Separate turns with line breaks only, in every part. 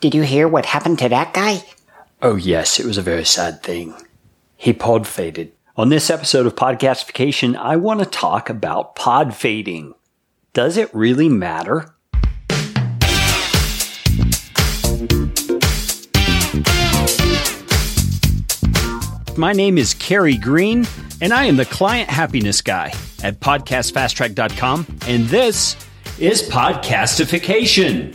Did you hear what happened to that guy?
Oh, yes, it was a very sad thing. He pod faded. On this episode of Podcastification, I want to talk about pod fading. Does it really matter? My name is Kerry Green, and I am the client happiness guy at podcastfasttrack.com, and this is Podcastification.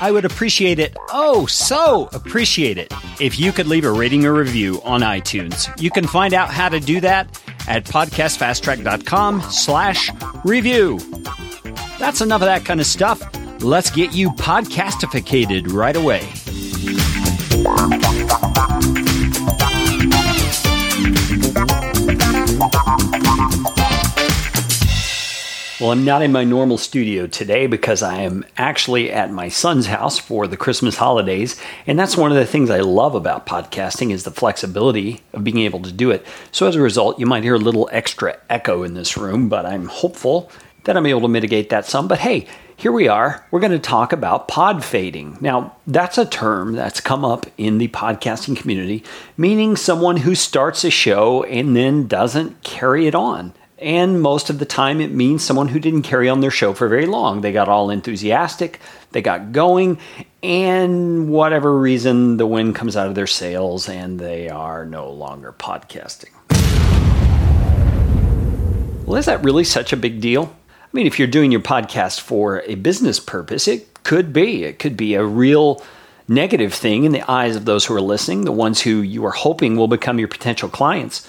I would appreciate it, oh, so appreciate it, if you could leave a rating or review on iTunes. You can find out how to do that at podcastfasttrack.com slash review. That's enough of that kind of stuff. Let's get you podcastificated right away. Well, I'm not in my normal studio today because I am actually at my son's house for the Christmas holidays, and that's one of the things I love about podcasting is the flexibility of being able to do it. So as a result, you might hear a little extra echo in this room, but I'm hopeful that I'm able to mitigate that some. But hey, here we are. We're going to talk about pod fading. Now, that's a term that's come up in the podcasting community, meaning someone who starts a show and then doesn't carry it on. And most of the time, it means someone who didn't carry on their show for very long. They got all enthusiastic, they got going, and whatever reason, the wind comes out of their sails and they are no longer podcasting. Well, is that really such a big deal? I mean, if you're doing your podcast for a business purpose, it could be. It could be a real negative thing in the eyes of those who are listening, the ones who you are hoping will become your potential clients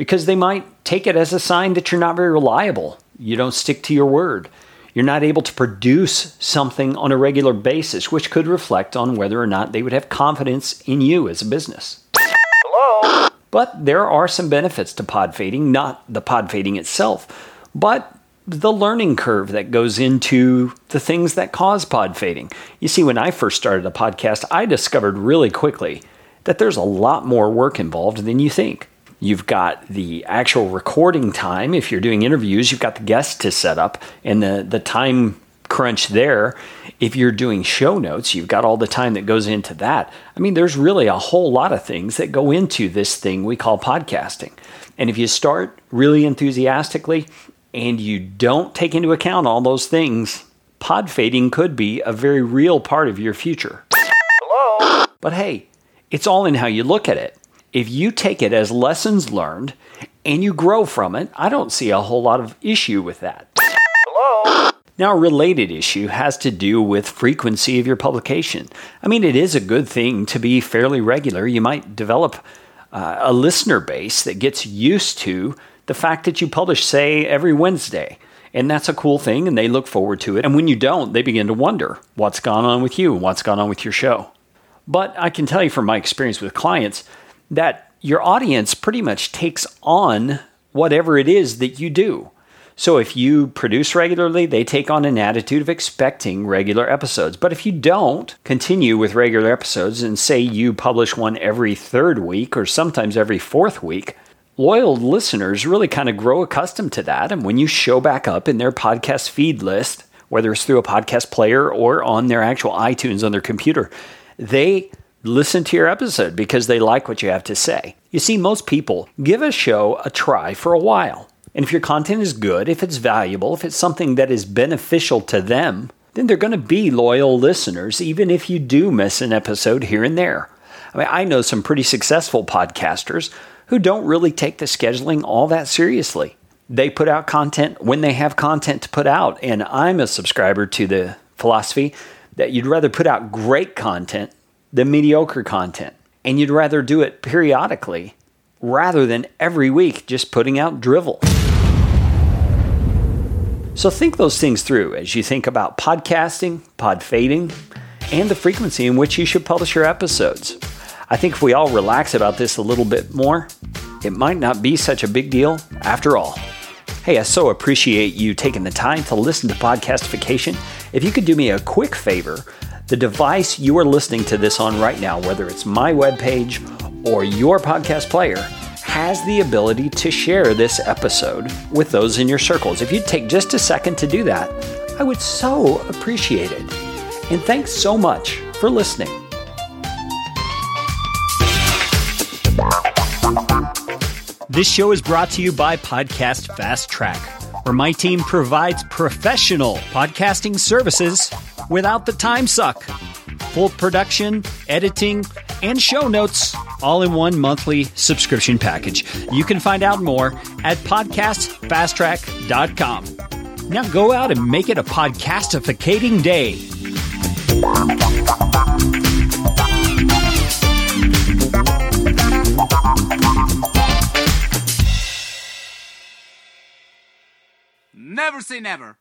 because they might take it as a sign that you're not very reliable. You don't stick to your word. You're not able to produce something on a regular basis, which could reflect on whether or not they would have confidence in you as a business.
Hello?
But there are some benefits to pod fading, not the pod fading itself, but the learning curve that goes into the things that cause pod fading. You see, when I first started a podcast, I discovered really quickly that there's a lot more work involved than you think. You've got the actual recording time. If you're doing interviews, you've got the guest to set up and the, the time crunch there. If you're doing show notes, you've got all the time that goes into that. I mean, there's really a whole lot of things that go into this thing we call podcasting. And if you start really enthusiastically and you don't take into account all those things, pod fading could be a very real part of your future.
Hello?
But hey, it's all in how you look at it if you take it as lessons learned and you grow from it, I don't see a whole lot of issue with that.
Hello?
Now, a related issue has to do with frequency of your publication. I mean, it is a good thing to be fairly regular. You might develop uh, a listener base that gets used to the fact that you publish, say, every Wednesday. And that's a cool thing, and they look forward to it. And when you don't, they begin to wonder what's gone on with you and what's gone on with your show. But I can tell you from my experience with clients, that your audience pretty much takes on whatever it is that you do. So if you produce regularly, they take on an attitude of expecting regular episodes. But if you don't continue with regular episodes and say you publish one every third week or sometimes every fourth week, loyal listeners really kind of grow accustomed to that. And when you show back up in their podcast feed list, whether it's through a podcast player or on their actual iTunes on their computer, they listen to your episode because they like what you have to say. You see, most people give a show a try for a while. And if your content is good, if it's valuable, if it's something that is beneficial to them, then they're going to be loyal listeners, even if you do miss an episode here and there. I mean, I know some pretty successful podcasters who don't really take the scheduling all that seriously. They put out content when they have content to put out. And I'm a subscriber to the philosophy that you'd rather put out great content the mediocre content. And you'd rather do it periodically rather than every week just putting out drivel. So think those things through as you think about podcasting, pod fading, and the frequency in which you should publish your episodes. I think if we all relax about this a little bit more, it might not be such a big deal after all. Hey, I so appreciate you taking the time to listen to Podcastification. If you could do me a quick favor, the device you are listening to this on right now, whether it's my webpage or your podcast player, has the ability to share this episode with those in your circles. If you'd take just a second to do that, I would so appreciate it. And thanks so much for listening. This show is brought to you by Podcast Fast Track, where my team provides professional podcasting services without the time suck. Full production, editing, and show notes all in one monthly subscription package. You can find out more at podcastfasttrack.com. Now go out and make it a podcastificating day.
Never say never.